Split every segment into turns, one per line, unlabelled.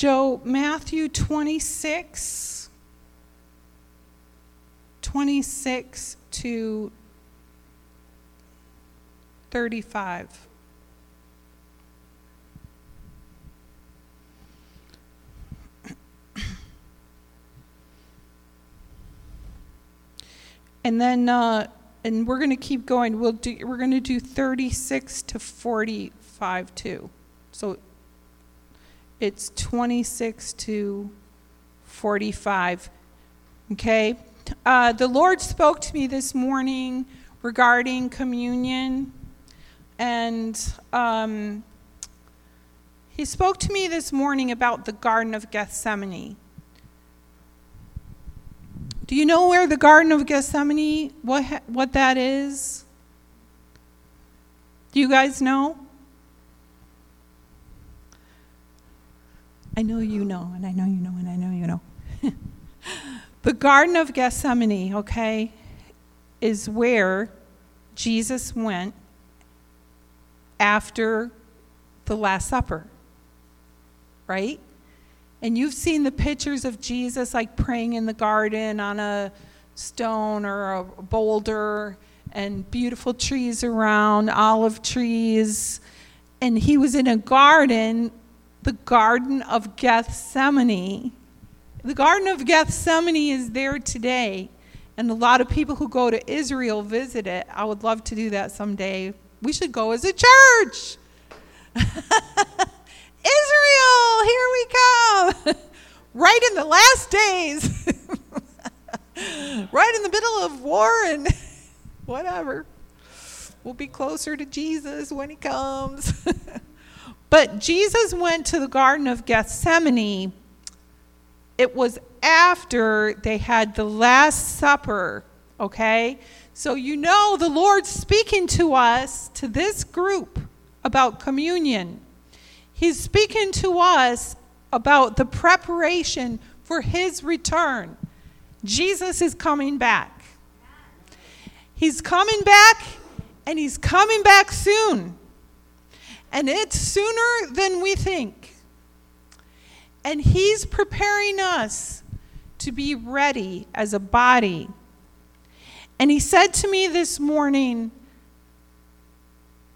Joe, Matthew 26, 26 to 35. And then, uh, and we're going to keep going. We'll do, we're going to do 36 to 45 too. So it's 26 to 45. Okay? Uh, the Lord spoke to me this morning regarding communion. And um, He spoke to me this morning about the Garden of Gethsemane. Do you know where the Garden of Gethsemane, what, what that is? Do you guys know? I know you know, and I know you know, and I know you know. the Garden of Gethsemane, okay, is where Jesus went after the Last Supper, right? And you've seen the pictures of Jesus like praying in the garden on a stone or a boulder and beautiful trees around, olive trees. And he was in a garden, the Garden of Gethsemane. The Garden of Gethsemane is there today. And a lot of people who go to Israel visit it. I would love to do that someday. We should go as a church. Israel, here we come. right in the last days. right in the middle of war and whatever. We'll be closer to Jesus when he comes. But Jesus went to the Garden of Gethsemane. It was after they had the Last Supper, okay? So you know the Lord's speaking to us, to this group, about communion. He's speaking to us about the preparation for his return. Jesus is coming back. He's coming back, and he's coming back soon. And it's sooner than we think. And he's preparing us to be ready as a body. And he said to me this morning,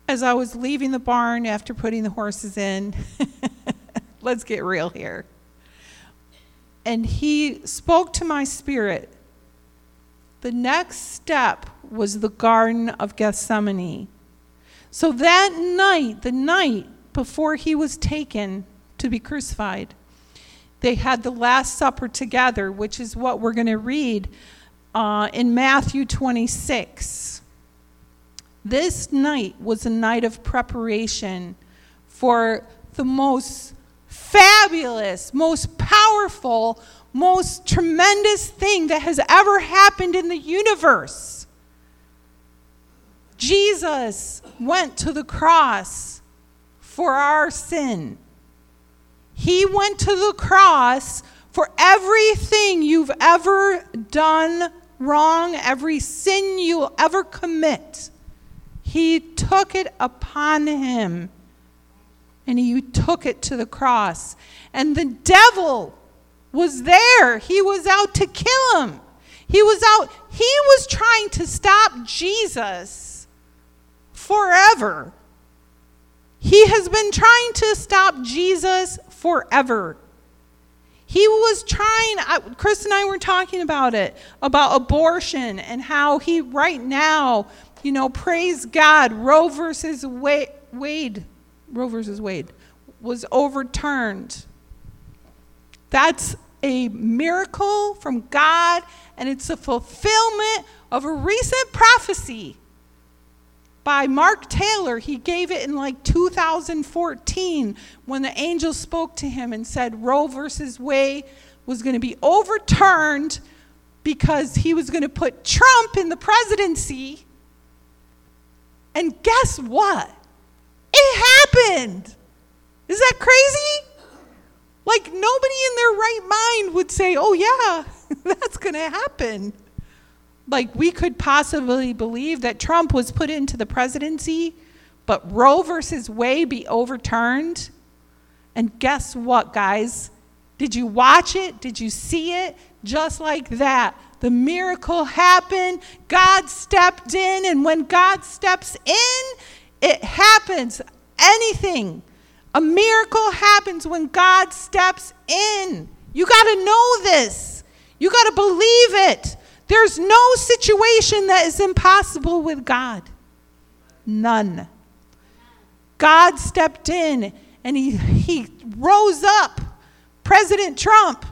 as I was leaving the barn after putting the horses in, let's get real here. And he spoke to my spirit. The next step was the Garden of Gethsemane. So that night, the night before he was taken to be crucified, they had the Last Supper together, which is what we're going to read uh, in Matthew 26. This night was a night of preparation for the most fabulous, most powerful, most tremendous thing that has ever happened in the universe. Jesus went to the cross for our sin. He went to the cross for everything you've ever done wrong, every sin you'll ever commit. He took it upon him and he took it to the cross. And the devil was there. He was out to kill him. He was out, he was trying to stop Jesus forever. He has been trying to stop Jesus forever. He was trying, Chris and I were talking about it, about abortion and how he right now you know, praise God, Roe versus Wade, Wade Roe versus Wade was overturned. That's a miracle from God, and it's a fulfillment of a recent prophecy by Mark Taylor. He gave it in like 2014 when the angel spoke to him and said Roe versus Wade was going to be overturned because he was going to put Trump in the presidency and guess what? It happened. Is that crazy? Like, nobody in their right mind would say, oh, yeah, that's going to happen. Like, we could possibly believe that Trump was put into the presidency, but Roe versus Wade be overturned. And guess what, guys? Did you watch it? Did you see it? Just like that. The miracle happened. God stepped in, and when God steps in, it happens. Anything. A miracle happens when God steps in. You got to know this. You got to believe it. There's no situation that is impossible with God. None. God stepped in and he, he rose up President Trump,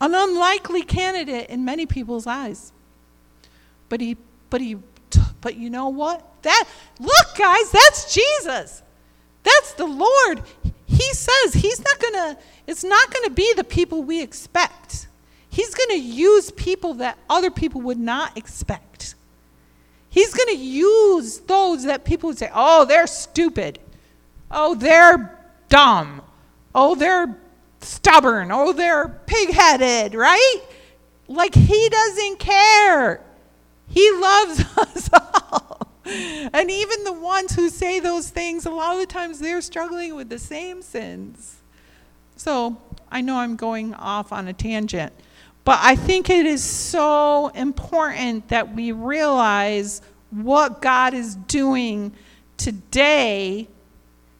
an unlikely candidate in many people's eyes. But he, but he, but you know what? That, look, guys, that's Jesus. That's the Lord. He says he's not going to, it's not going to be the people we expect. He's going to use people that other people would not expect. He's going to use those that people would say, oh, they're stupid. Oh, they're dumb. Oh, they're stubborn. Oh, they're pig headed, right? Like he doesn't care. He loves us all. And even the ones who say those things, a lot of the times they're struggling with the same sins. So I know I'm going off on a tangent, but I think it is so important that we realize what God is doing today.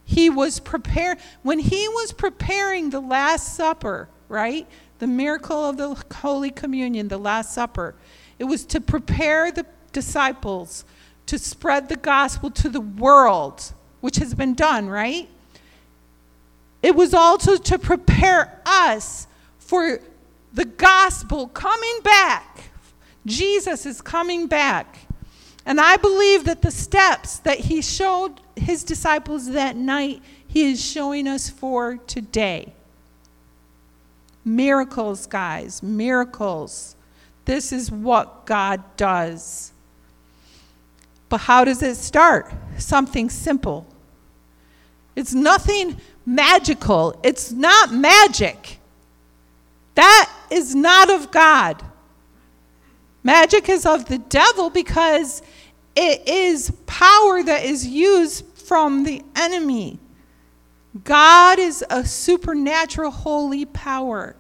He was prepared, when he was preparing the Last Supper, right? The miracle of the Holy Communion, the Last Supper, it was to prepare the disciples to spread the gospel to the world, which has been done, right? It was also to prepare us for the gospel coming back. Jesus is coming back. And I believe that the steps that he showed his disciples that night, he is showing us for today. Miracles, guys, miracles. This is what God does. But how does it start? Something simple. It's nothing magical, it's not magic. That is not of God. Magic is of the devil because it is power that is used from the enemy. God is a supernatural holy power.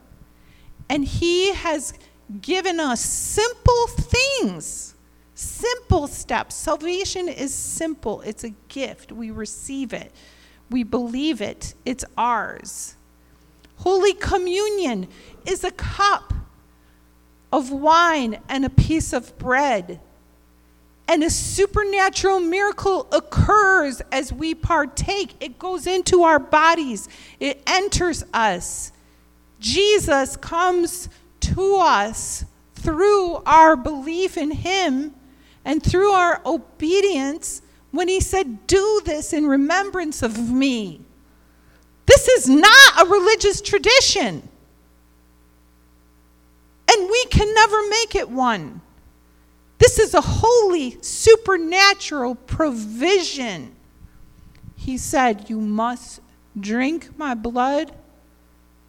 And He has given us simple things Simple steps. Salvation is simple, it's a gift. We receive it, we believe it, it's ours. Holy Communion is a cup of wine and a piece of bread. And a supernatural miracle occurs as we partake. It goes into our bodies, it enters us. Jesus comes to us through our belief in Him and through our obedience when he said, Do this in remembrance of me. This is not a religious tradition. And we can never make it one. This is a holy, supernatural provision. He said, You must drink my blood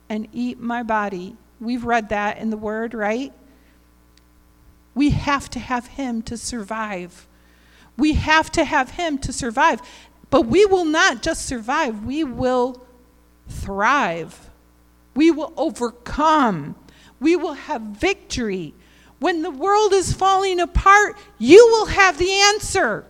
and eat my body. We've read that in the Word, right? We have to have Him to survive. We have to have Him to survive. But we will not just survive, we will thrive. We will overcome. We will have victory. When the world is falling apart, you will have the answer.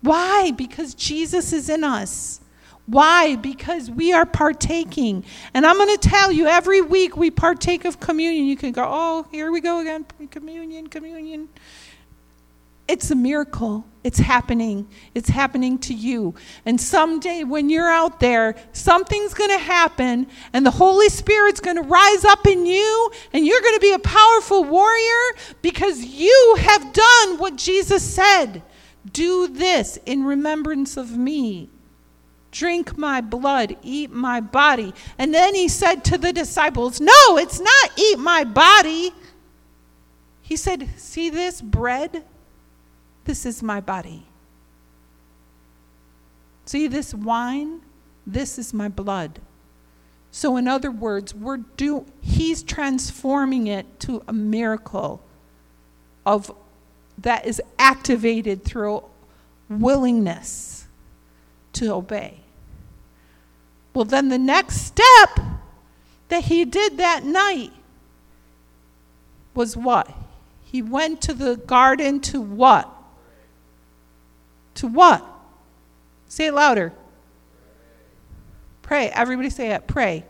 Why? Because Jesus is in us. Why? Because we are partaking. And I'm going to tell you, every week we partake of communion. You can go, oh, here we go again. Communion, communion. It's a miracle. It's happening. It's happening to you. And someday when you're out there, something's going to happen, and the Holy Spirit's going to rise up in you, and you're going to be a powerful warrior because you have done what Jesus said. Do this in remembrance of me. Drink my blood, eat my body. And then he said to the disciples, No, it's not eat my body. He said, See this bread? This is my body. See this wine? This is my blood. So, in other words, we're do, he's transforming it to a miracle of, that is activated through willingness to obey. Well, then the next step that he did that night was what? He went to the garden to what? To what? Say it louder. Pray. Everybody say it. Pray.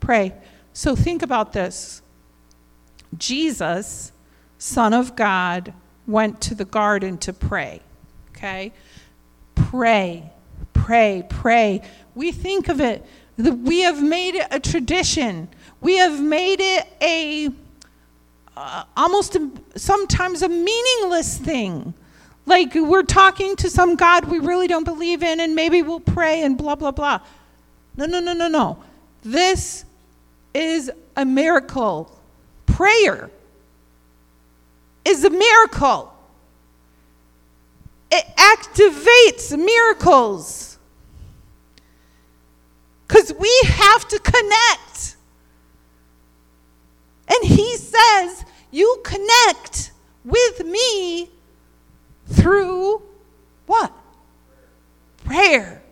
Pray. So think about this. Jesus, Son of God, went to the garden to pray. Okay? Pray, pray, pray. We think of it, we have made it a tradition. We have made it a uh, almost a, sometimes a meaningless thing. Like we're talking to some God we really don't believe in, and maybe we'll pray and blah, blah, blah. No, no, no, no, no. This is a miracle. Prayer is a miracle, it activates miracles. Because we have to connect. And he says, You connect with me through what? Prayer.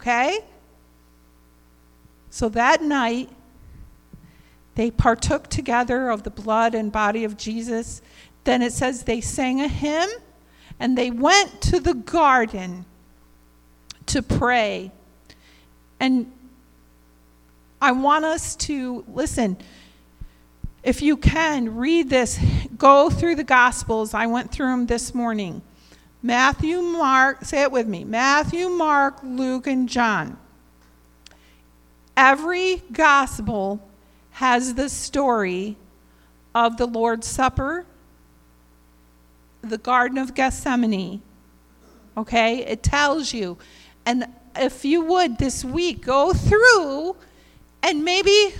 Okay? So that night, they partook together of the blood and body of Jesus. Then it says they sang a hymn and they went to the garden to pray. And I want us to listen. If you can, read this. Go through the Gospels. I went through them this morning. Matthew, Mark, say it with me Matthew, Mark, Luke, and John. Every Gospel has the story of the Lord's Supper, the Garden of Gethsemane. Okay? It tells you. And if you would this week go through and maybe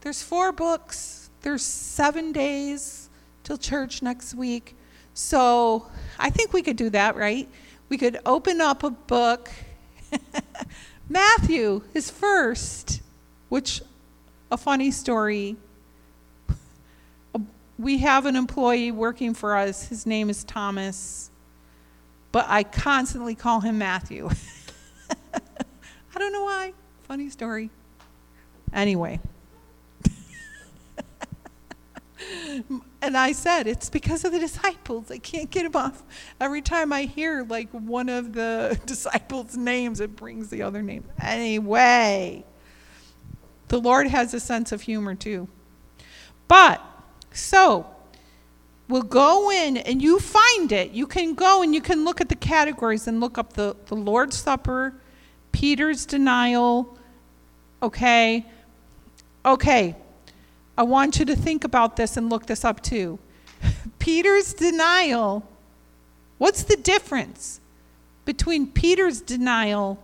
there's four books, there's seven days till church next week. So I think we could do that, right? We could open up a book. Matthew is first, which a funny story. We have an employee working for us. His name is Thomas, but I constantly call him Matthew. I don't know why. Funny story. Anyway. and I said, it's because of the disciples. I can't get them off. Every time I hear like one of the disciples' names, it brings the other name. Anyway, the Lord has a sense of humor too. But, so, we'll go in and you find it. You can go and you can look at the categories and look up the, the Lord's Supper, Peter's denial. Okay. Okay. I want you to think about this and look this up too. Peter's denial, what's the difference between Peter's denial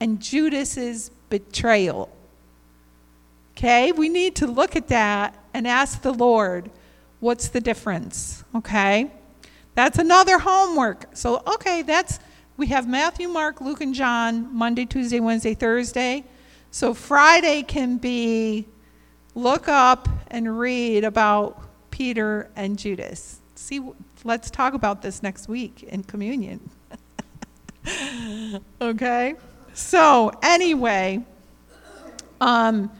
and Judas's betrayal? Okay, we need to look at that and ask the Lord, what's the difference? Okay? That's another homework. So, okay, that's we have Matthew, Mark, Luke, and John Monday, Tuesday, Wednesday, Thursday. So Friday can be look up and read about Peter and Judas. See, let's talk about this next week in communion. okay? So, anyway, um,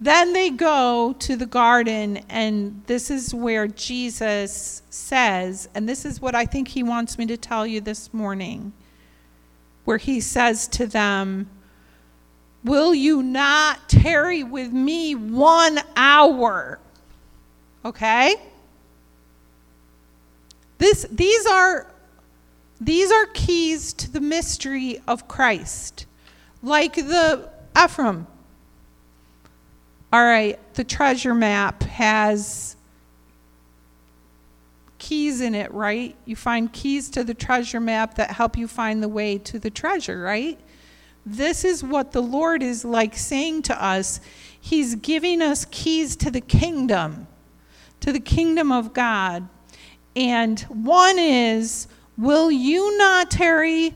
then they go to the garden, and this is where Jesus says, and this is what I think he wants me to tell you this morning, where he says to them, Will you not tarry with me one hour? Okay? This, these, are, these are keys to the mystery of Christ. Like the Ephraim. All right, the treasure map has keys in it, right? You find keys to the treasure map that help you find the way to the treasure, right? This is what the Lord is like saying to us. He's giving us keys to the kingdom, to the kingdom of God. And one is, Will you not tarry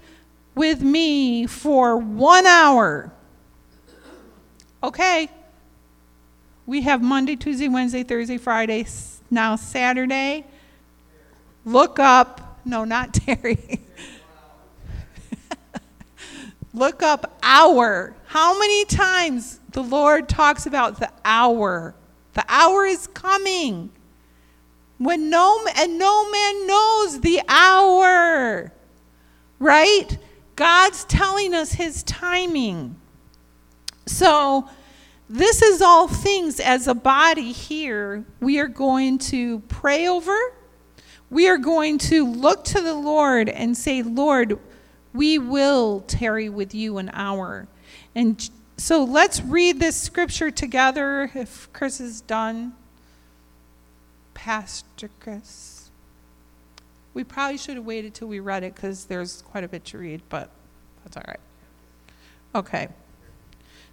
with me for one hour? Okay. We have Monday, Tuesday, Wednesday, Thursday, Friday, now Saturday. Look up, no, not Terry. Look up hour. How many times the Lord talks about the hour? The hour is coming. When no and no man knows the hour. Right? God's telling us his timing. So this is all things as a body here we are going to pray over. We are going to look to the Lord and say, Lord, we will tarry with you an hour. And so let's read this scripture together if Chris is done. Pastor Chris. We probably should have waited till we read it because there's quite a bit to read, but that's all right. Okay.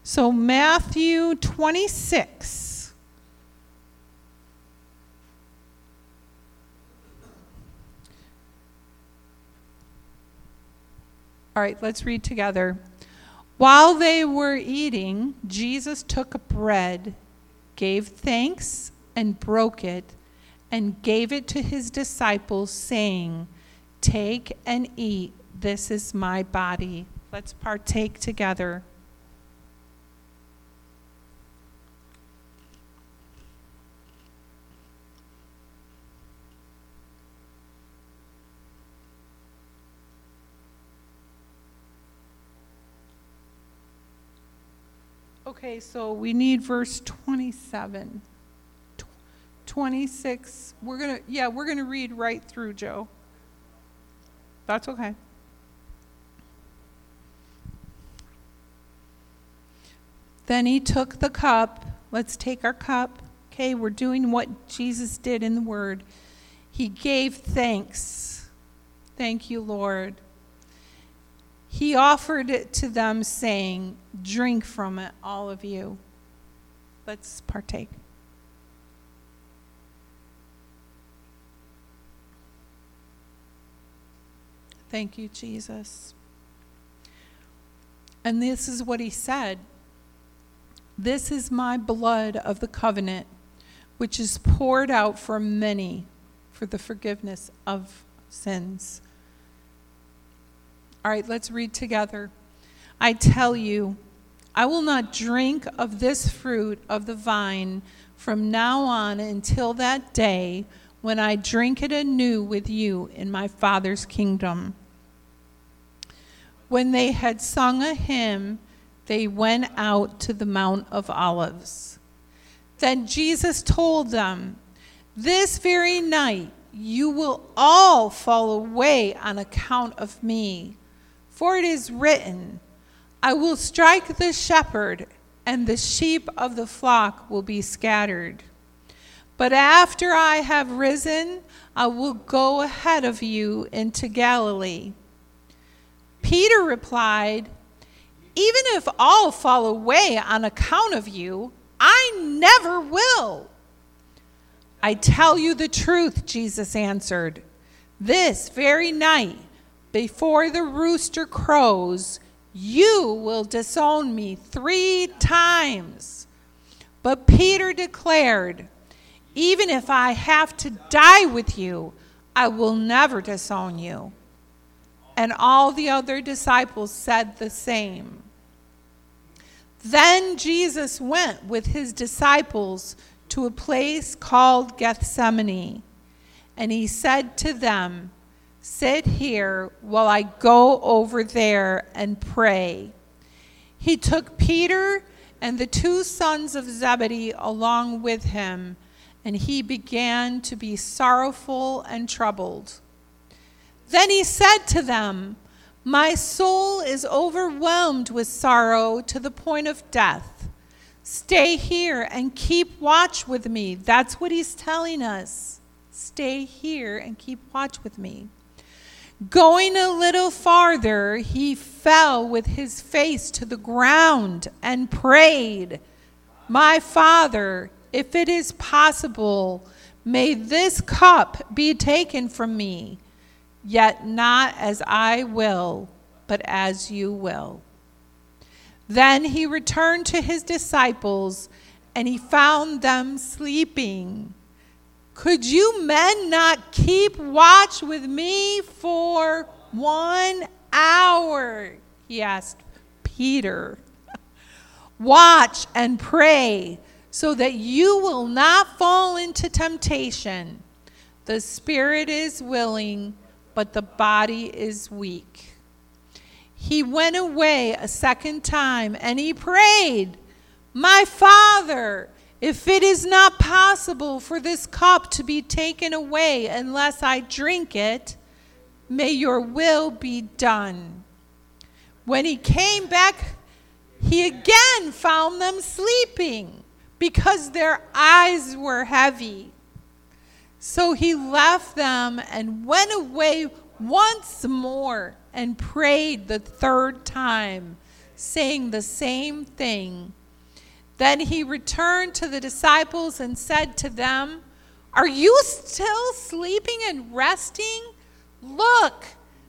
So, Matthew 26. All right, let's read together. While they were eating, Jesus took a bread, gave thanks, and broke it, and gave it to his disciples, saying, Take and eat, this is my body. Let's partake together. Okay, so we need verse 27. 26. We're going to, yeah, we're going to read right through, Joe. That's okay. Then he took the cup. Let's take our cup. Okay, we're doing what Jesus did in the Word. He gave thanks. Thank you, Lord. He offered it to them, saying, Drink from it, all of you. Let's partake. Thank you, Jesus. And this is what he said This is my blood of the covenant, which is poured out for many for the forgiveness of sins. All right, let's read together. I tell you, I will not drink of this fruit of the vine from now on until that day when I drink it anew with you in my Father's kingdom. When they had sung a hymn, they went out to the Mount of Olives. Then Jesus told them, This very night you will all fall away on account of me. For it is written, I will strike the shepherd, and the sheep of the flock will be scattered. But after I have risen, I will go ahead of you into Galilee. Peter replied, Even if all fall away on account of you, I never will. I tell you the truth, Jesus answered. This very night, before the rooster crows, you will disown me three times. But Peter declared, Even if I have to die with you, I will never disown you. And all the other disciples said the same. Then Jesus went with his disciples to a place called Gethsemane, and he said to them, Sit here while I go over there and pray. He took Peter and the two sons of Zebedee along with him, and he began to be sorrowful and troubled. Then he said to them, My soul is overwhelmed with sorrow to the point of death. Stay here and keep watch with me. That's what he's telling us. Stay here and keep watch with me. Going a little farther, he fell with his face to the ground and prayed, My Father, if it is possible, may this cup be taken from me, yet not as I will, but as you will. Then he returned to his disciples, and he found them sleeping. Could you men not keep watch with me for one hour? He asked Peter. Watch and pray so that you will not fall into temptation. The spirit is willing, but the body is weak. He went away a second time and he prayed, My Father, if it is not possible for this cup to be taken away unless I drink it, may your will be done. When he came back, he again found them sleeping because their eyes were heavy. So he left them and went away once more and prayed the third time, saying the same thing. Then he returned to the disciples and said to them, Are you still sleeping and resting? Look,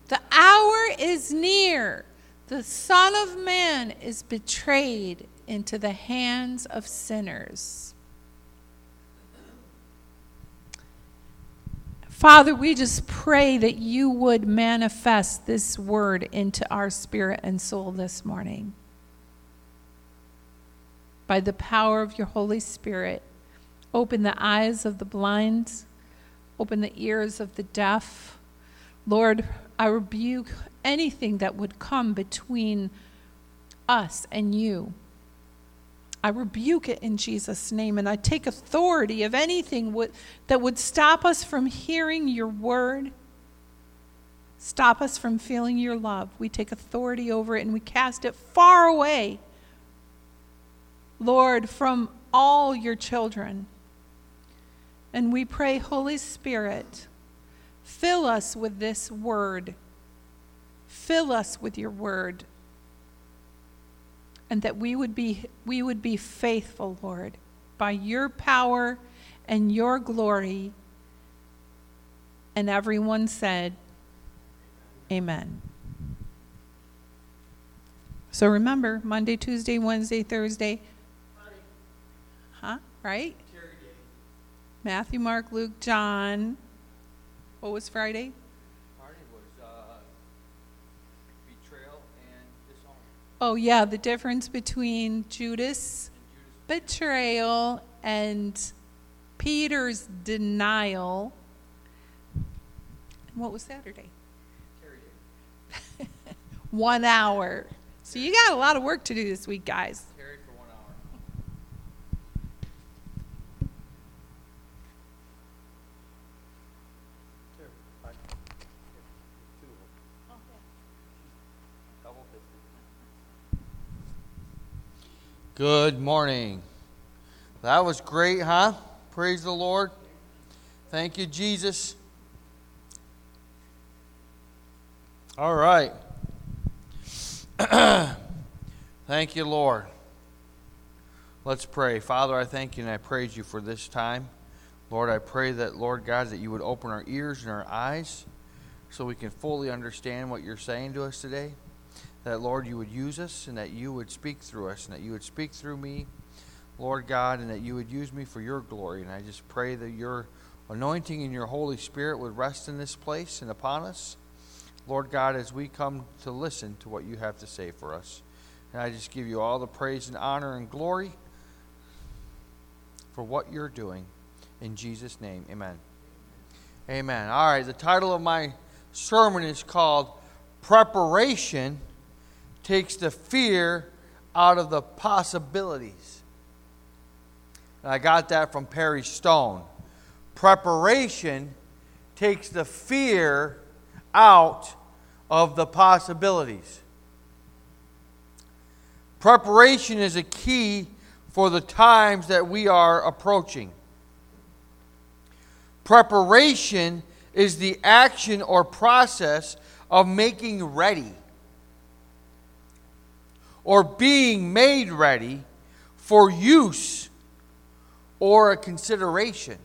the hour is near. The Son of Man is betrayed into the hands of sinners. Father, we just pray that you would manifest this word into our spirit and soul this morning. By the power of your Holy Spirit, open the eyes of the blind, open the ears of the deaf. Lord, I rebuke anything that would come between us and you. I rebuke it in Jesus' name, and I take authority of anything that would stop us from hearing your word, stop us from feeling your love. We take authority over it and we cast it far away, Lord, from all your children. And we pray, Holy Spirit, fill us with this word. Fill us with your word and that we would be we would be faithful, Lord, by your power and your glory. And everyone said, Amen. So remember, Monday, Tuesday, Wednesday, Thursday. Right? Matthew, Mark, Luke, John. What was Friday? Oh, yeah, the difference between Judas' betrayal and Peter's denial. And what was Saturday? one hour. So you got a lot of work to do this week, guys.
Good morning. That was great, huh? Praise the Lord. Thank you, Jesus. All right. thank you, Lord. Let's pray. Father, I thank you and I praise you for this time. Lord, I pray that, Lord God, that you would open our ears and our eyes so we can fully understand what you're saying to us today that, Lord, you would use us and that you would speak through us and that you would speak through me, Lord God, and that you would use me for your glory. And I just pray that your anointing and your Holy Spirit would rest in this place and upon us, Lord God, as we come to listen to what you have to say for us. And I just give you all the praise and honor and glory for what you're doing. In Jesus' name, amen. Amen. All right, the title of my sermon is called Preparation takes the fear out of the possibilities. And I got that from Perry Stone. Preparation takes the fear out of the possibilities. Preparation is a key for the times that we are approaching. Preparation is the action or process of making ready or being made ready for use or a consideration.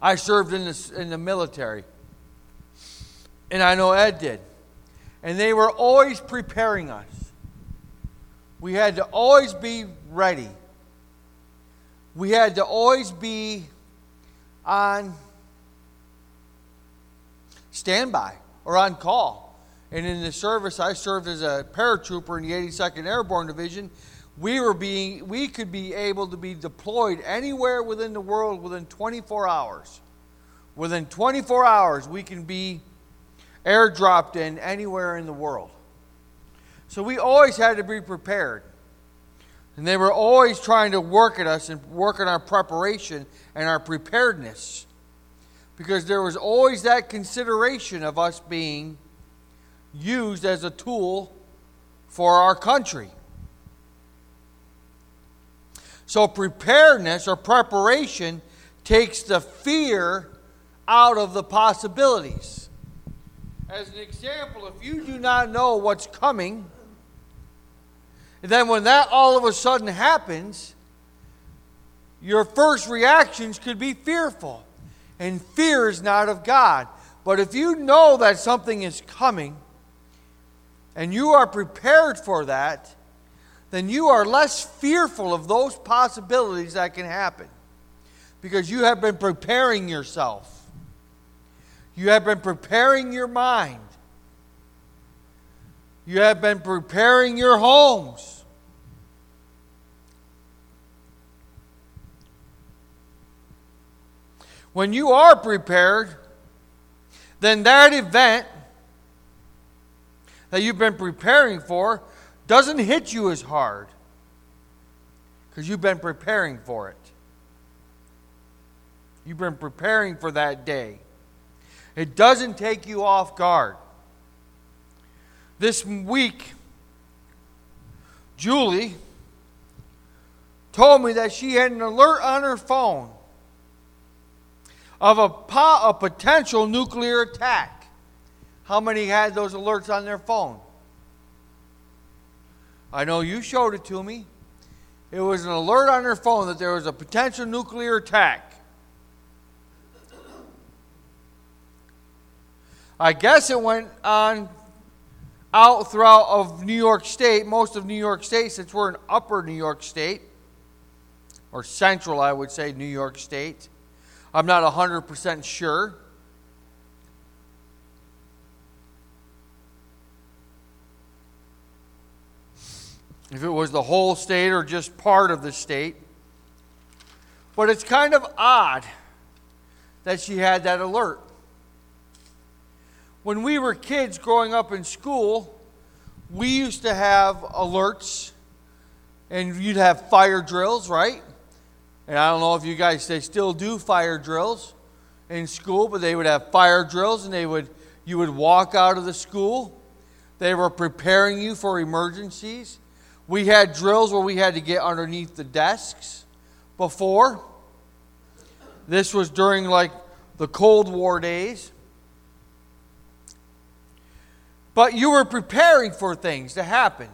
I served in the, in the military, and I know Ed did. And they were always preparing us. We had to always be ready. We had to always be on standby or on call. And in the service I served as a paratrooper in the 82nd Airborne Division, we were being we could be able to be deployed anywhere within the world within 24 hours. Within 24 hours, we can be airdropped in anywhere in the world. So we always had to be prepared. And they were always trying to work at us and work on our preparation and our preparedness. Because there was always that consideration of us being used as a tool for our country. So, preparedness or preparation takes the fear out of the possibilities. As an example, if you do not know what's coming, then when that all of a sudden happens, your first reactions could be fearful. And fear is not of God. But if you know that something is coming and you are prepared for that, then you are less fearful of those possibilities that can happen because you have been preparing yourself. You have been preparing your mind. You have been preparing your homes. When you are prepared, then that event that you've been preparing for doesn't hit you as hard because you've been preparing for it. You've been preparing for that day. It doesn't take you off guard. This week, Julie told me that she had an alert on her phone of a, po- a potential nuclear attack. How many had those alerts on their phone? I know you showed it to me. It was an alert on their phone that there was a potential nuclear attack. I guess it went on out throughout of New York State, most of New York State, since we're in upper New York State, or central, I would say, New York State. I'm not 100% sure. If it was the whole state or just part of the state. But it's kind of odd that she had that alert. When we were kids growing up in school, we used to have alerts and you'd have fire drills, right? And I don't know if you guys they still do fire drills in school, but they would have fire drills and they would you would walk out of the school. They were preparing you for emergencies. We had drills where we had to get underneath the desks before. This was during like the Cold War days. But you were preparing for things to happen.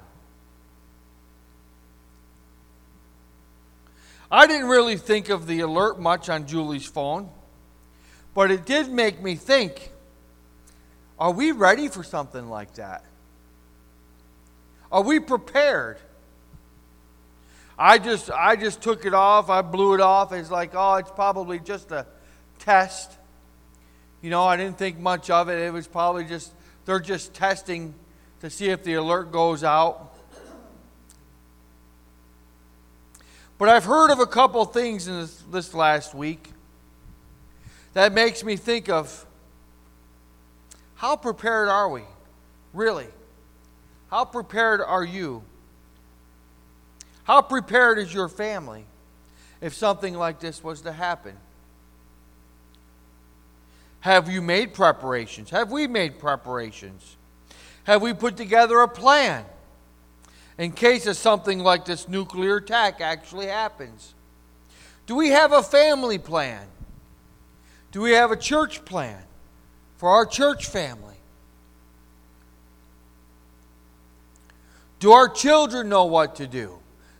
I didn't really think of the alert much on Julie's phone, but it did make me think are we ready for something like that? Are we prepared? I just I just took it off. I blew it off. It's like, oh, it's probably just a test. You know, I didn't think much of it. It was probably just they're just testing to see if the alert goes out. But I've heard of a couple things in this, this last week that makes me think of how prepared are we? Really? How prepared are you? How prepared is your family if something like this was to happen? Have you made preparations? Have we made preparations? Have we put together a plan? in case of something like this nuclear attack actually happens? Do we have a family plan? Do we have a church plan for our church family? Do our children know what to do?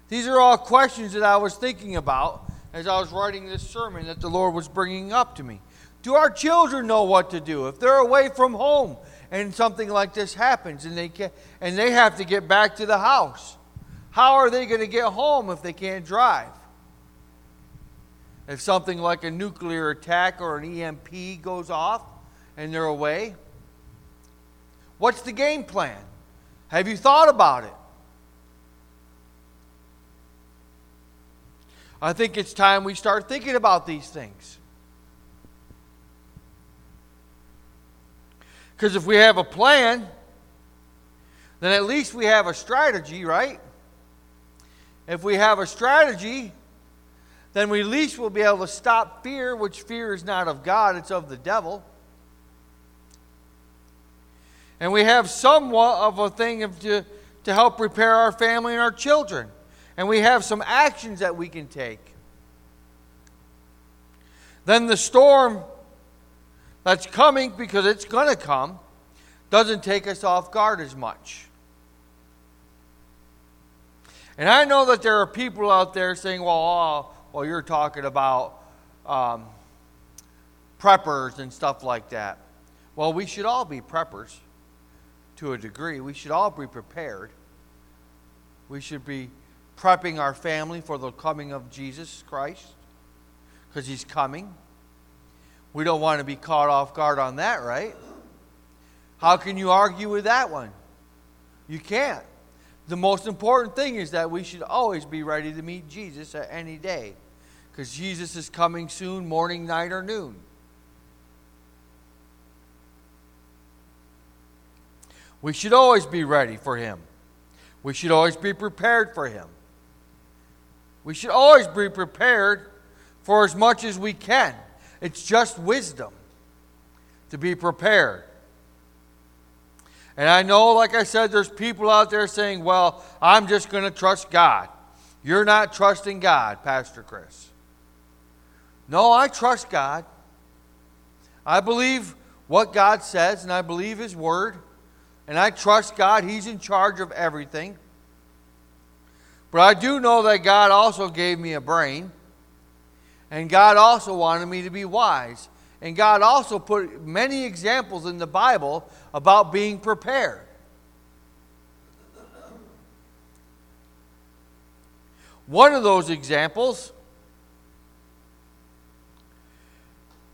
These are all questions that I was thinking about as I was writing this sermon that the Lord was bringing up to me. Do our children know what to do? If they're away from home, and something like this happens and they, can, and they have to get back to the house. How are they going to get home if they can't drive? If something like a nuclear attack or an EMP goes off and they're away, What's the game plan? Have you thought about it? I think it's time we start thinking about these things. Because if we have a plan, then at least we have a strategy, right? If we have a strategy, then we at least will be able to stop fear, which fear is not of God, it's of the devil. And we have somewhat of a thing of to, to help prepare our family and our children. And we have some actions that we can take. Then the storm that's coming, because it's going to come, doesn't take us off guard as much. And I know that there are people out there saying, well, oh, well you're talking about um, preppers and stuff like that. Well, we should all be preppers to a degree. We should all be prepared. We should be prepping our family for the coming of Jesus Christ because he's coming. We don't want to be caught off guard on that, right? How can you argue with that one? You can't. The most important thing is that we should always be ready to meet Jesus at any day because Jesus is coming soon, morning, night, or noon. We should always be ready for him. We should always be prepared for him. We should always be prepared for as much as we can. It's just wisdom to be prepared. And I know, like I said, there's people out there saying, well, I'm just going to trust God. You're not trusting God, Pastor Chris. No, I trust God. I believe what God says, and I believe His Word. And I trust God. He's in charge of everything. But I do know that God also gave me a brain. And God also wanted me to be wise. And God also put many examples in the Bible about being prepared. One of those examples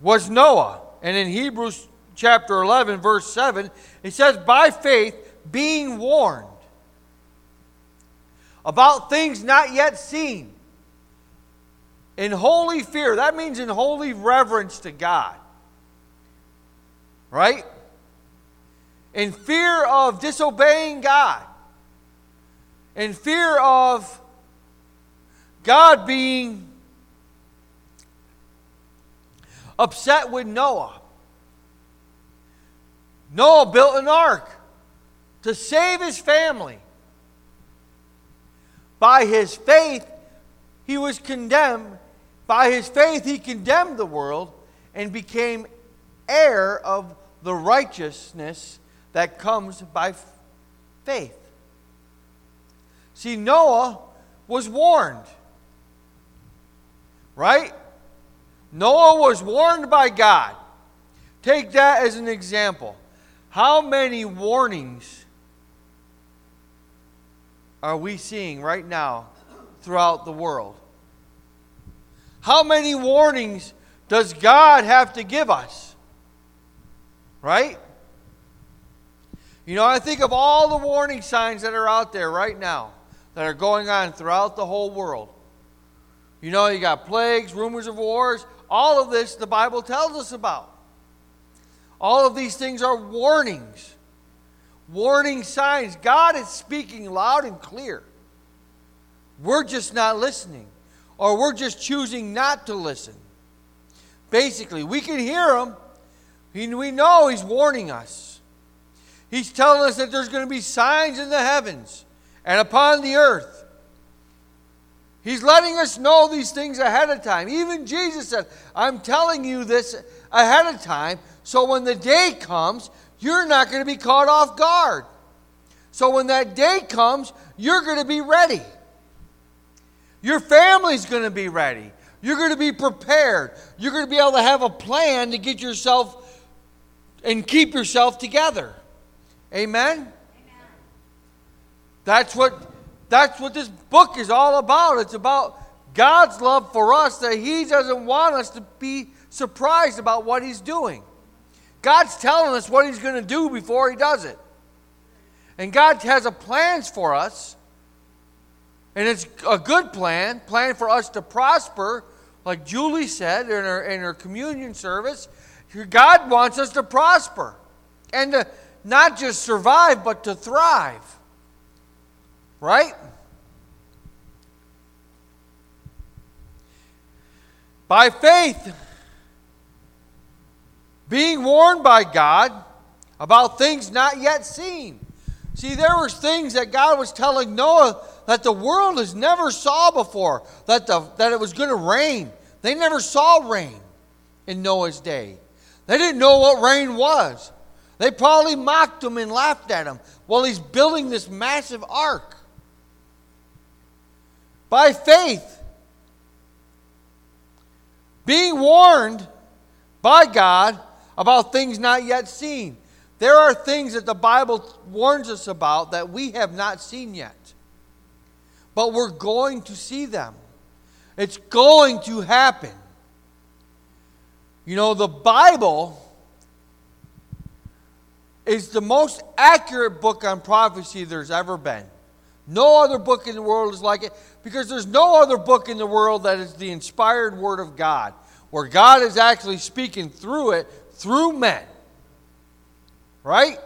was Noah. And in Hebrews chapter 11, verse 7, it says, By faith, being warned about things not yet seen. In holy fear, that means in holy reverence to God. Right? In fear of disobeying God. In fear of God being upset with Noah. Noah built an ark to save his family. By his faith, he was condemned. By his faith, he condemned the world and became heir of the righteousness that comes by faith. See, Noah was warned. Right? Noah was warned by God. Take that as an example. How many warnings are we seeing right now throughout the world? How many warnings does God have to give us? Right? You know, I think of all the warning signs that are out there right now that are going on throughout the whole world. You know, you got plagues, rumors of wars, all of this the Bible tells us about. All of these things are warnings, warning signs. God is speaking loud and clear. We're just not listening, or we're just choosing not to listen. Basically, we can hear him. We know he's warning us. He's telling us that there's going to be signs in the heavens and upon the earth. He's letting us know these things ahead of time. Even Jesus said, I'm telling you this ahead of time so when the day comes, you're not going to be caught off guard. So when that day comes, you're going to be ready. Your family's going to be ready. You're going to be prepared. You're going to be able to have a plan to get yourself and keep yourself together. Amen? Amen. That's what that's what this book is all about. It's about God's love for us that he doesn't want us to be surprised about what he's doing. God's telling us what He's going to do before He does it. And God has a plans for us. And it's a good plan, plan for us to prosper, like Julie said in her, in her communion service. God wants us to prosper and to not just survive, but to thrive. Right? By faith, being warned by God about things not yet seen. See, there were things that God was telling Noah that the world has never saw before, that, the, that it was going to rain. They never saw rain in Noah's day. They didn't know what rain was. They probably mocked him and laughed at him while he's building this massive ark. By faith, being warned by God about things not yet seen. There are things that the Bible warns us about that we have not seen yet. But we're going to see them. It's going to happen. You know, the Bible is the most accurate book on prophecy there's ever been. No other book in the world is like it because there's no other book in the world that is the inspired Word of God, where God is actually speaking through it through men. Right?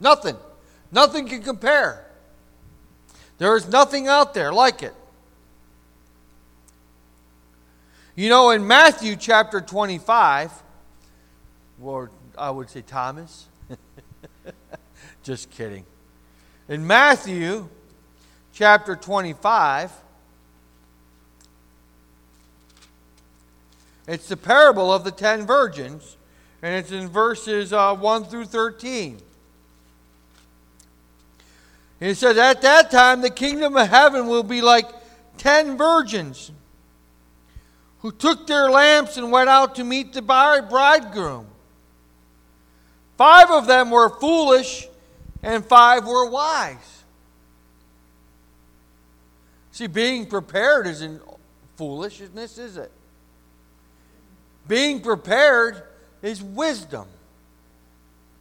Nothing. Nothing can compare. There is nothing out there like it. You know, in Matthew chapter 25, or I would say Thomas, just kidding. In Matthew chapter 25, it's the parable of the ten virgins, and it's in verses uh, 1 through 13. It says, At that time, the kingdom of heaven will be like ten virgins who took their lamps and went out to meet the bridegroom. Five of them were foolish, and five were wise. See, being prepared isn't foolishness, is it? Being prepared is wisdom,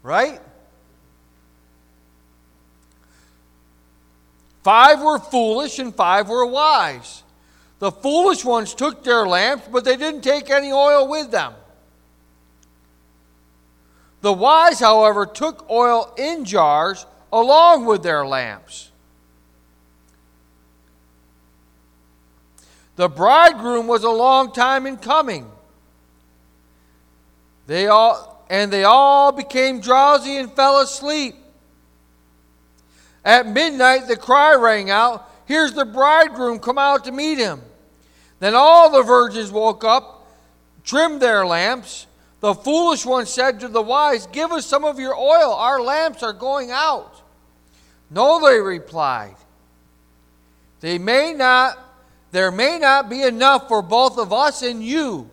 right? Five were foolish and five were wise. The foolish ones took their lamps, but they didn't take any oil with them. The wise, however, took oil in jars along with their lamps. The bridegroom was a long time in coming. They all and they all became drowsy and fell asleep. At midnight the cry rang out, "Here's the bridegroom, come out to meet him." Then all the virgins woke up, trimmed their lamps. The foolish one said to the wise, Give us some of your oil, our lamps are going out. No, they replied. They may not, there may not be enough for both of us and you.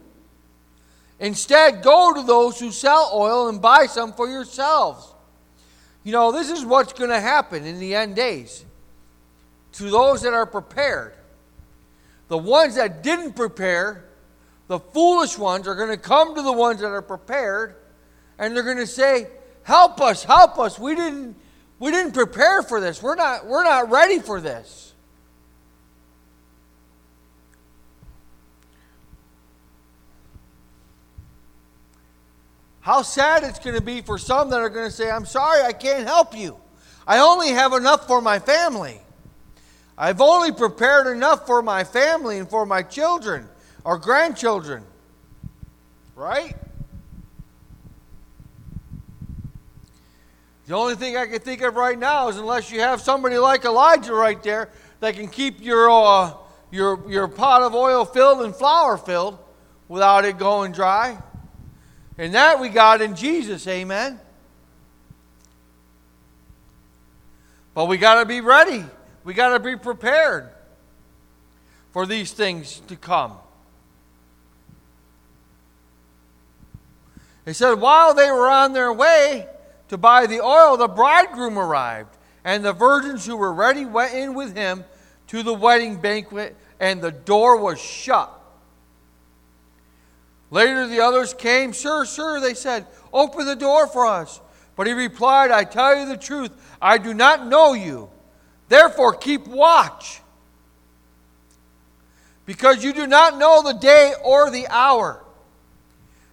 Instead, go to those who sell oil and buy some for yourselves. You know, this is what's going to happen in the end days to those that are prepared. The ones that didn't prepare, the foolish ones, are going to come to the ones that are prepared and they're going to say, Help us, help us. We didn't, we didn't prepare for this. We're not, we're not ready for this. How sad it's going to be for some that are going to say, I'm sorry, I can't help you. I only have enough for my family. I've only prepared enough for my family and for my children or grandchildren. Right? The only thing I can think of right now is unless you have somebody like Elijah right there that can keep your, uh, your, your pot of oil filled and flour filled without it going dry. And that we got in Jesus, amen. But we got to be ready. We got to be prepared for these things to come. He said, while they were on their way to buy the oil, the bridegroom arrived, and the virgins who were ready went in with him to the wedding banquet, and the door was shut. Later, the others came. Sir, sir, they said, open the door for us. But he replied, I tell you the truth, I do not know you. Therefore, keep watch, because you do not know the day or the hour.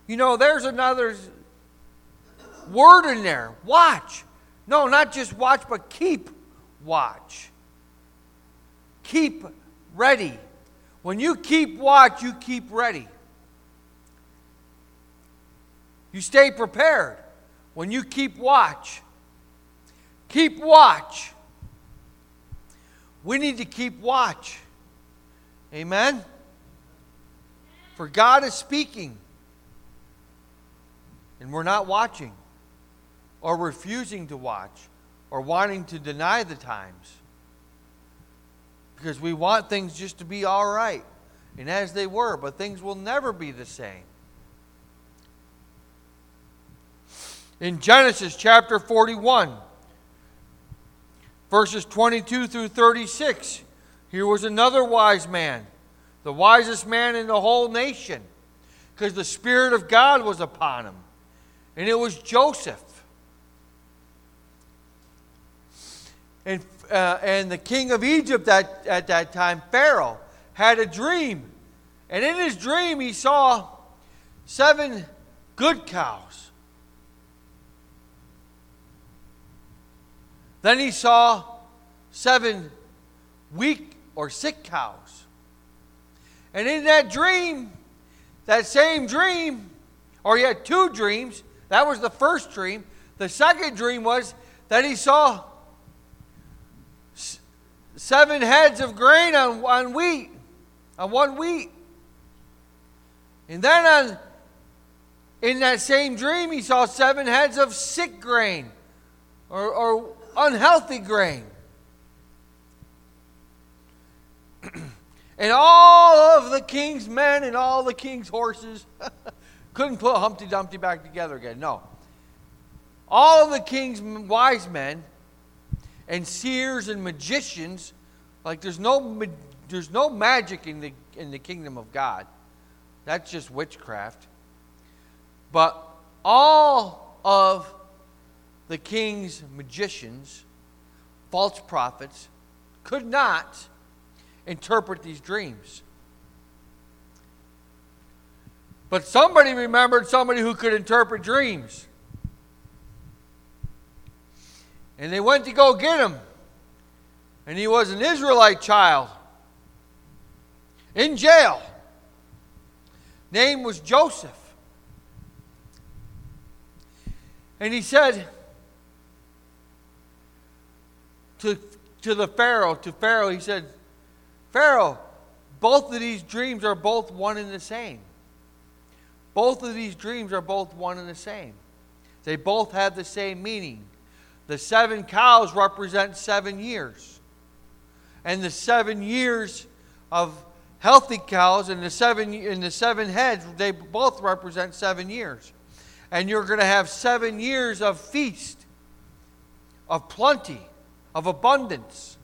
You know, there's another word in there watch. No, not just watch, but keep watch. Keep ready. When you keep watch, you keep ready. You stay prepared. When you keep watch, keep watch. We need to keep watch. Amen? For God is speaking, and we're not watching, or refusing to watch, or wanting to deny the times. Because we want things just to be all right, and as they were, but things will never be the same. In Genesis chapter 41, verses 22 through 36, here was another wise man, the wisest man in the whole nation, because the Spirit of God was upon him. And it was Joseph. And, uh, and the king of Egypt at, at that time, Pharaoh, had a dream. And in his dream, he saw seven good cows. Then he saw seven weak or sick cows. And in that dream, that same dream, or he had two dreams, that was the first dream. The second dream was that he saw seven heads of grain on, on wheat, on one wheat. And then on, in that same dream, he saw seven heads of sick grain or, or unhealthy grain. and all of the king's men and all the king's horses couldn't put Humpty Dumpty back together again. No. All of the king's wise men and seers and magicians. Like there's no there's no magic in the in the kingdom of God. That's just witchcraft. But all of the king's magicians, false prophets, could not interpret these dreams. But somebody remembered somebody who could interpret dreams. And they went to go get him. And he was an Israelite child in jail. Name was Joseph. And he said to, to the Pharaoh, to Pharaoh, he said, Pharaoh, both of these dreams are both one and the same. Both of these dreams are both one and the same. They both have the same meaning. The seven cows represent seven years. And the seven years of healthy cows and the seven and the seven heads, they both represent seven years. And you're going to have seven years of feast, of plenty, of abundance.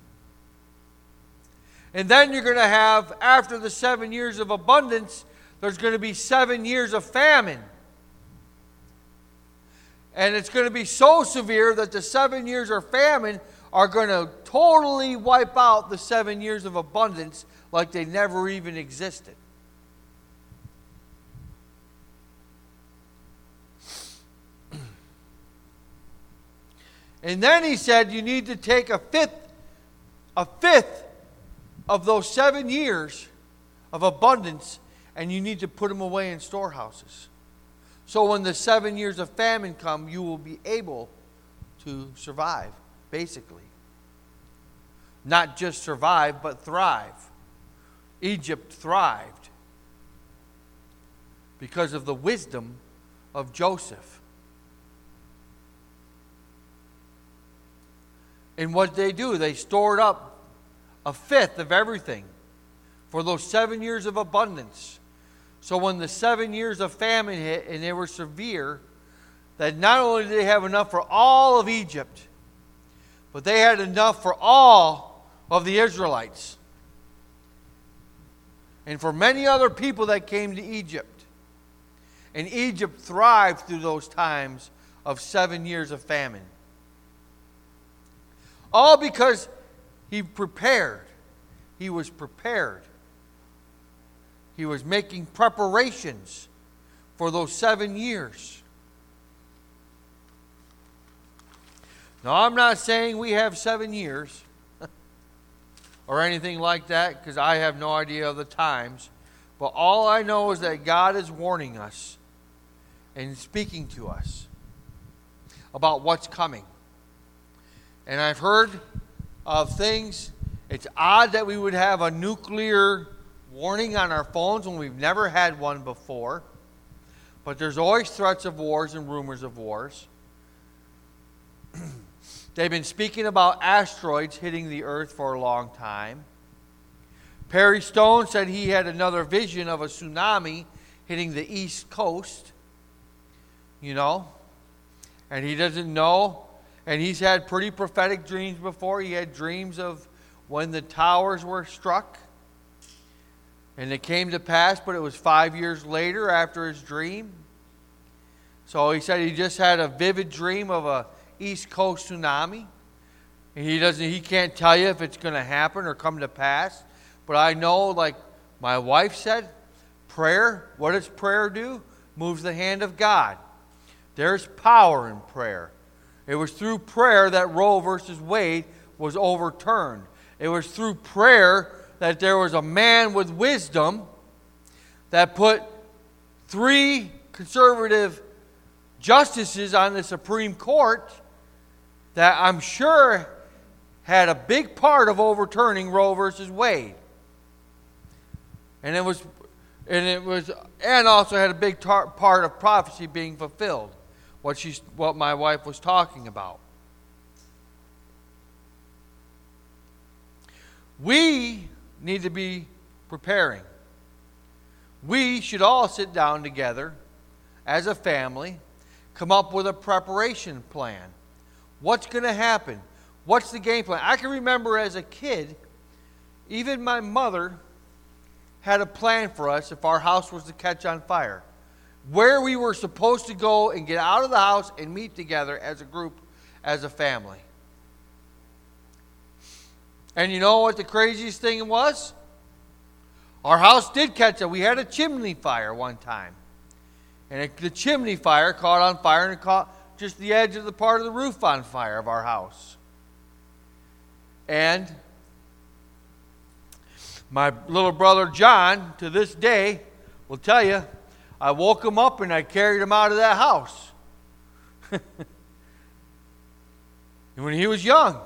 And then you're going to have, after the seven years of abundance, there's going to be seven years of famine. And it's going to be so severe that the seven years of famine are going to totally wipe out the seven years of abundance like they never even existed. And then he said, You need to take a fifth, a fifth of those seven years of abundance, and you need to put them away in storehouses. So when the seven years of famine come, you will be able to survive, basically. Not just survive, but thrive. Egypt thrived because of the wisdom of Joseph. And what they do, they stored up a fifth of everything for those seven years of abundance. So when the seven years of famine hit and they were severe, that not only did they have enough for all of Egypt, but they had enough for all of the Israelites and for many other people that came to Egypt. And Egypt thrived through those times of seven years of famine. All because he prepared. He was prepared. He was making preparations for those seven years. Now, I'm not saying we have seven years or anything like that because I have no idea of the times. But all I know is that God is warning us and speaking to us about what's coming. And I've heard of things. It's odd that we would have a nuclear warning on our phones when we've never had one before. But there's always threats of wars and rumors of wars. They've been speaking about asteroids hitting the earth for a long time. Perry Stone said he had another vision of a tsunami hitting the east coast. You know? And he doesn't know. And he's had pretty prophetic dreams before. He had dreams of when the towers were struck. And it came to pass, but it was five years later after his dream. So he said he just had a vivid dream of a East Coast tsunami. And he doesn't he can't tell you if it's going to happen or come to pass. But I know like my wife said, prayer, what does prayer do? Moves the hand of God. There's power in prayer. It was through prayer that Roe versus Wade was overturned. It was through prayer that there was a man with wisdom that put three conservative justices on the Supreme Court that I'm sure had a big part of overturning Roe versus Wade. And it was and it was and also had a big tar- part of prophecy being fulfilled. What she what my wife was talking about. We need to be preparing. We should all sit down together as a family, come up with a preparation plan What's going to happen? What's the game plan? I can remember as a kid, even my mother had a plan for us if our house was to catch on fire. Where we were supposed to go and get out of the house and meet together as a group, as a family. And you know what the craziest thing was? Our house did catch it. We had a chimney fire one time. And it, the chimney fire caught on fire and it caught just the edge of the part of the roof on fire of our house. And my little brother John, to this day, will tell you, I woke him up and I carried him out of that house. when he was young.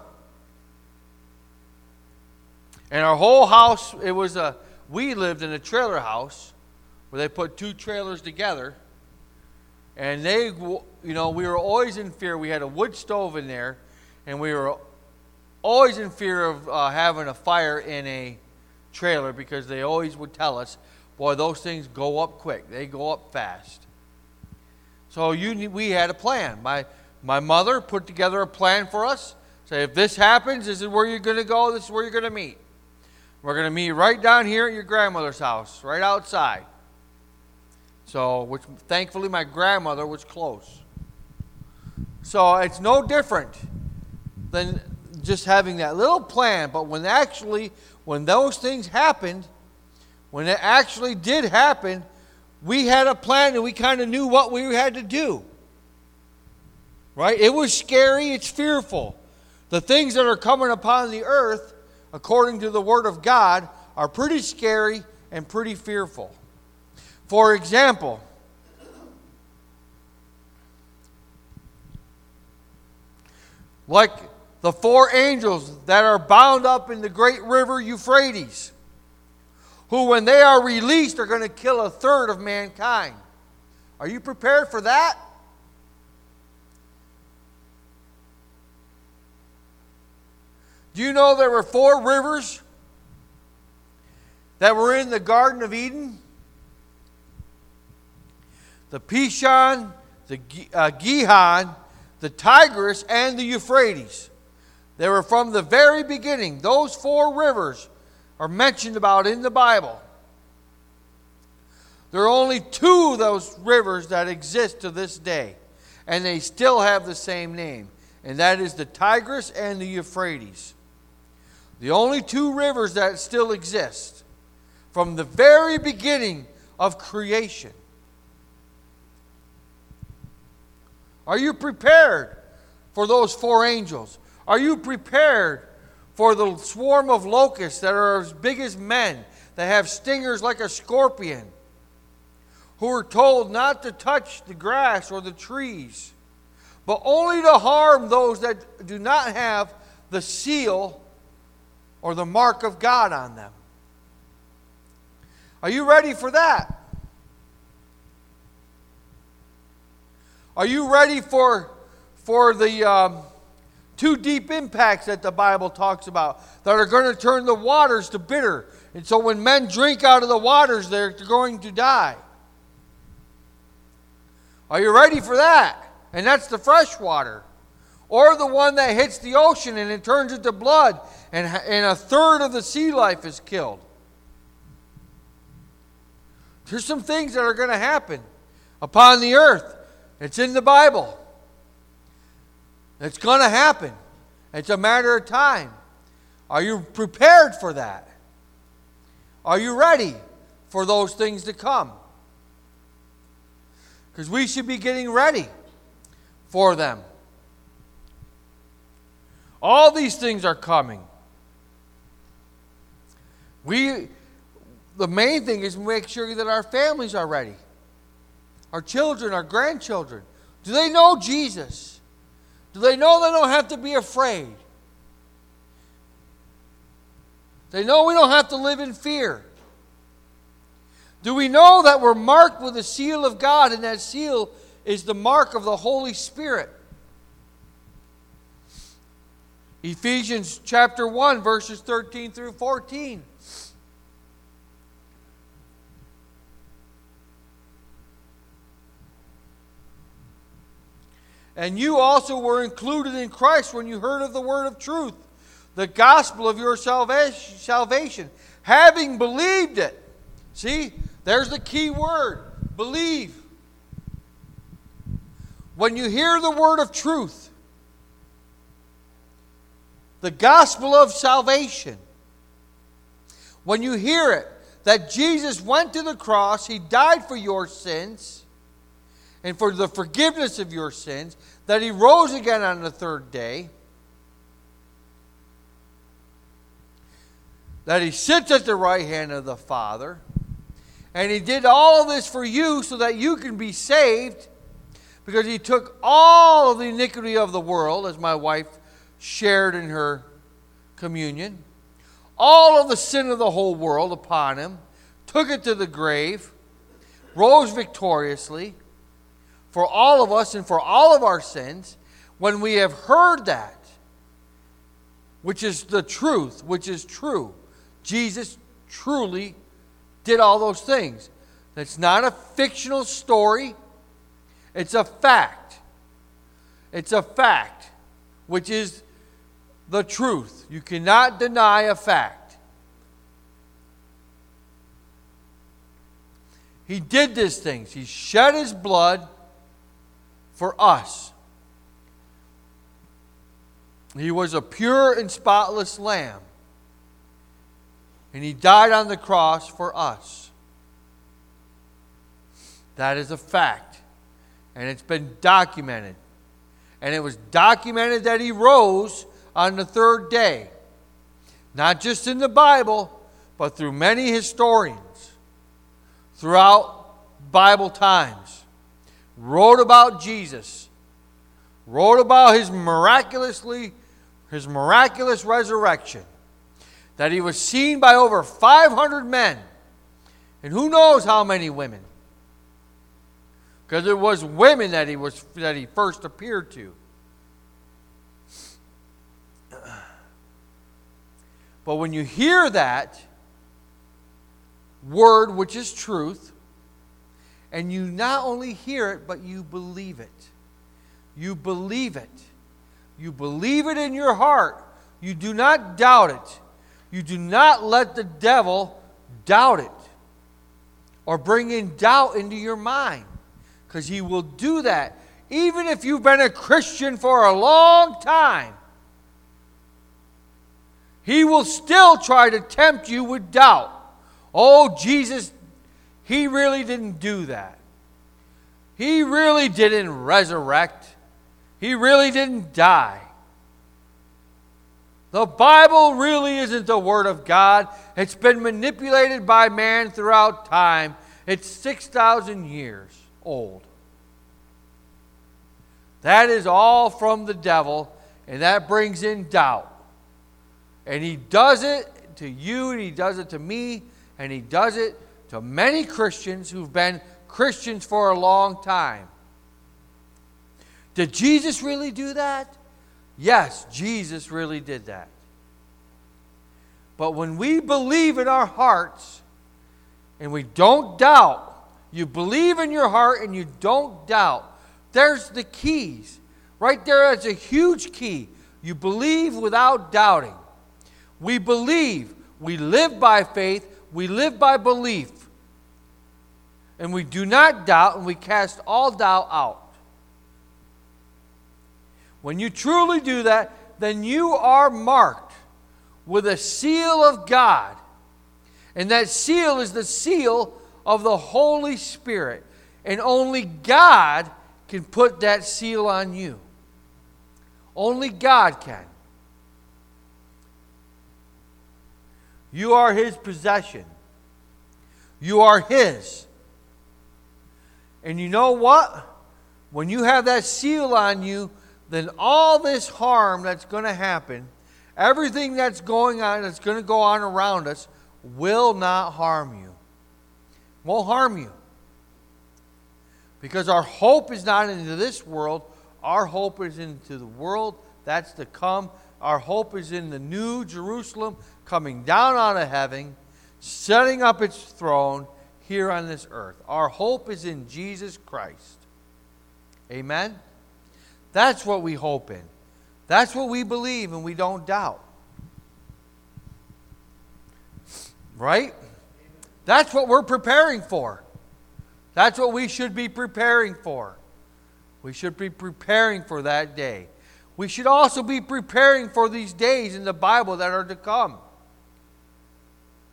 And our whole house, it was a, we lived in a trailer house where they put two trailers together. And they you know, we were always in fear. We had a wood stove in there, and we were always in fear of uh, having a fire in a trailer because they always would tell us, boy, those things go up quick. They go up fast. So you, we had a plan. My, my mother put together a plan for us. Say, if this happens, this is where you're going to go. This is where you're going to meet. We're going to meet right down here at your grandmother's house, right outside. So, which thankfully my grandmother was close. So it's no different than just having that little plan. But when actually, when those things happened, when it actually did happen, we had a plan and we kind of knew what we had to do. Right? It was scary, it's fearful. The things that are coming upon the earth, according to the Word of God, are pretty scary and pretty fearful. For example, like the four angels that are bound up in the great river Euphrates, who, when they are released, are going to kill a third of mankind. Are you prepared for that? Do you know there were four rivers that were in the Garden of Eden? The Pishon, the uh, Gihon, the Tigris, and the Euphrates. They were from the very beginning. Those four rivers are mentioned about in the Bible. There are only two of those rivers that exist to this day. and they still have the same name, and that is the Tigris and the Euphrates. The only two rivers that still exist from the very beginning of creation. Are you prepared for those four angels? Are you prepared for the swarm of locusts that are as big as men, that have stingers like a scorpion, who are told not to touch the grass or the trees, but only to harm those that do not have the seal or the mark of God on them? Are you ready for that? Are you ready for, for the um, two deep impacts that the Bible talks about that are going to turn the waters to bitter? And so when men drink out of the waters, they're going to die. Are you ready for that? And that's the fresh water. Or the one that hits the ocean and it turns into blood and, and a third of the sea life is killed. There's some things that are going to happen upon the earth it's in the Bible. It's going to happen. It's a matter of time. Are you prepared for that? Are you ready for those things to come? Because we should be getting ready for them. All these things are coming. We the main thing is make sure that our families are ready our children, our grandchildren? Do they know Jesus? Do they know they don't have to be afraid? They know we don't have to live in fear. Do we know that we're marked with the seal of God, and that seal is the mark of the Holy Spirit? Ephesians chapter 1, verses 13 through 14. And you also were included in Christ when you heard of the word of truth, the gospel of your salvation, having believed it. See, there's the key word believe. When you hear the word of truth, the gospel of salvation, when you hear it, that Jesus went to the cross, He died for your sins and for the forgiveness of your sins, that he rose again on the third day, that he sits at the right hand of the Father, and he did all this for you so that you can be saved, because he took all of the iniquity of the world, as my wife shared in her communion, all of the sin of the whole world upon him, took it to the grave, rose victoriously for all of us and for all of our sins, when we have heard that, which is the truth, which is true, Jesus truly did all those things. It's not a fictional story, it's a fact. It's a fact, which is the truth. You cannot deny a fact. He did these things. He shed his blood for us. He was a pure and spotless lamb. And he died on the cross for us. That is a fact. And it's been documented. And it was documented that he rose on the third day. Not just in the Bible, but through many historians throughout Bible times wrote about Jesus, wrote about his miraculously his miraculous resurrection, that he was seen by over 500 men, and who knows how many women. Because it was women that he was that he first appeared to. But when you hear that word, which is truth, and you not only hear it, but you believe it. You believe it. You believe it in your heart. You do not doubt it. You do not let the devil doubt it or bring in doubt into your mind because he will do that even if you've been a Christian for a long time, he will still try to tempt you with doubt. Oh, Jesus, he really didn't do that. He really didn't resurrect. He really didn't die. The Bible really isn't the Word of God. It's been manipulated by man throughout time. It's 6,000 years old. That is all from the devil, and that brings in doubt. And he does it to you, and he does it to me, and he does it to many Christians who've been Christians for a long time. Did Jesus really do that? Yes, Jesus really did that. But when we believe in our hearts and we don't doubt, you believe in your heart and you don't doubt, there's the keys. Right there, that's a huge key. You believe without doubting. We believe. We live by faith. We live by belief. And we do not doubt, and we cast all doubt out. When you truly do that, then you are marked with a seal of God. And that seal is the seal of the Holy Spirit. And only God can put that seal on you. Only God can. You are His possession. You are His. And you know what? When you have that seal on you, then all this harm that's going to happen, everything that's going on, that's going to go on around us, will not harm you. Won't harm you. Because our hope is not into this world, our hope is into the world that's to come. Our hope is in the new Jerusalem coming down out of heaven, setting up its throne here on this earth. Our hope is in Jesus Christ. Amen? That's what we hope in. That's what we believe and we don't doubt. Right? That's what we're preparing for. That's what we should be preparing for. We should be preparing for that day. We should also be preparing for these days in the Bible that are to come.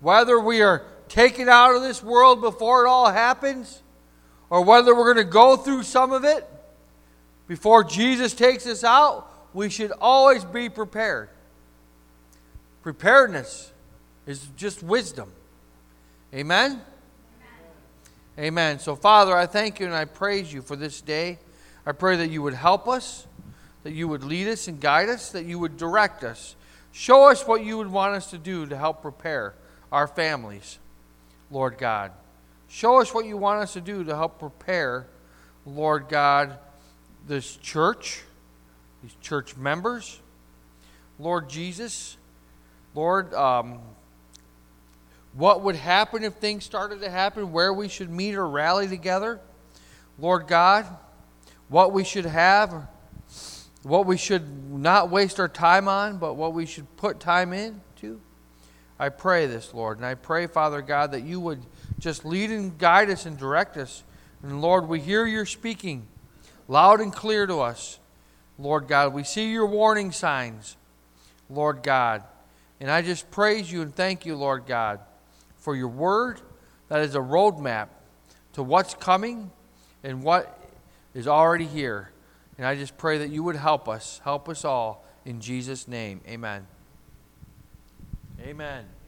Whether we are taken out of this world before it all happens, or whether we're going to go through some of it before Jesus takes us out, we should always be prepared. Preparedness is just wisdom. Amen? Amen? Amen. So, Father, I thank you and I praise you for this day. I pray that you would help us, that you would lead us and guide us, that you would direct us. Show us what you would want us to do to help prepare our families, Lord God. Show us what you want us to do to help prepare, Lord God, this church, these church members. Lord Jesus, Lord, um, what would happen if things started to happen, where we should meet or rally together. Lord God, what we should have, what we should not waste our time on, but what we should put time into. I pray this, Lord, and I pray, Father God, that you would just lead and guide us and direct us. And Lord, we hear your speaking loud and clear to us. Lord God, we see your warning signs, Lord God. And I just praise you and thank you, Lord God for your word that is a roadmap to what's coming and what is already here. And I just pray that you would help us, help us all in Jesus' name. Amen. Amen.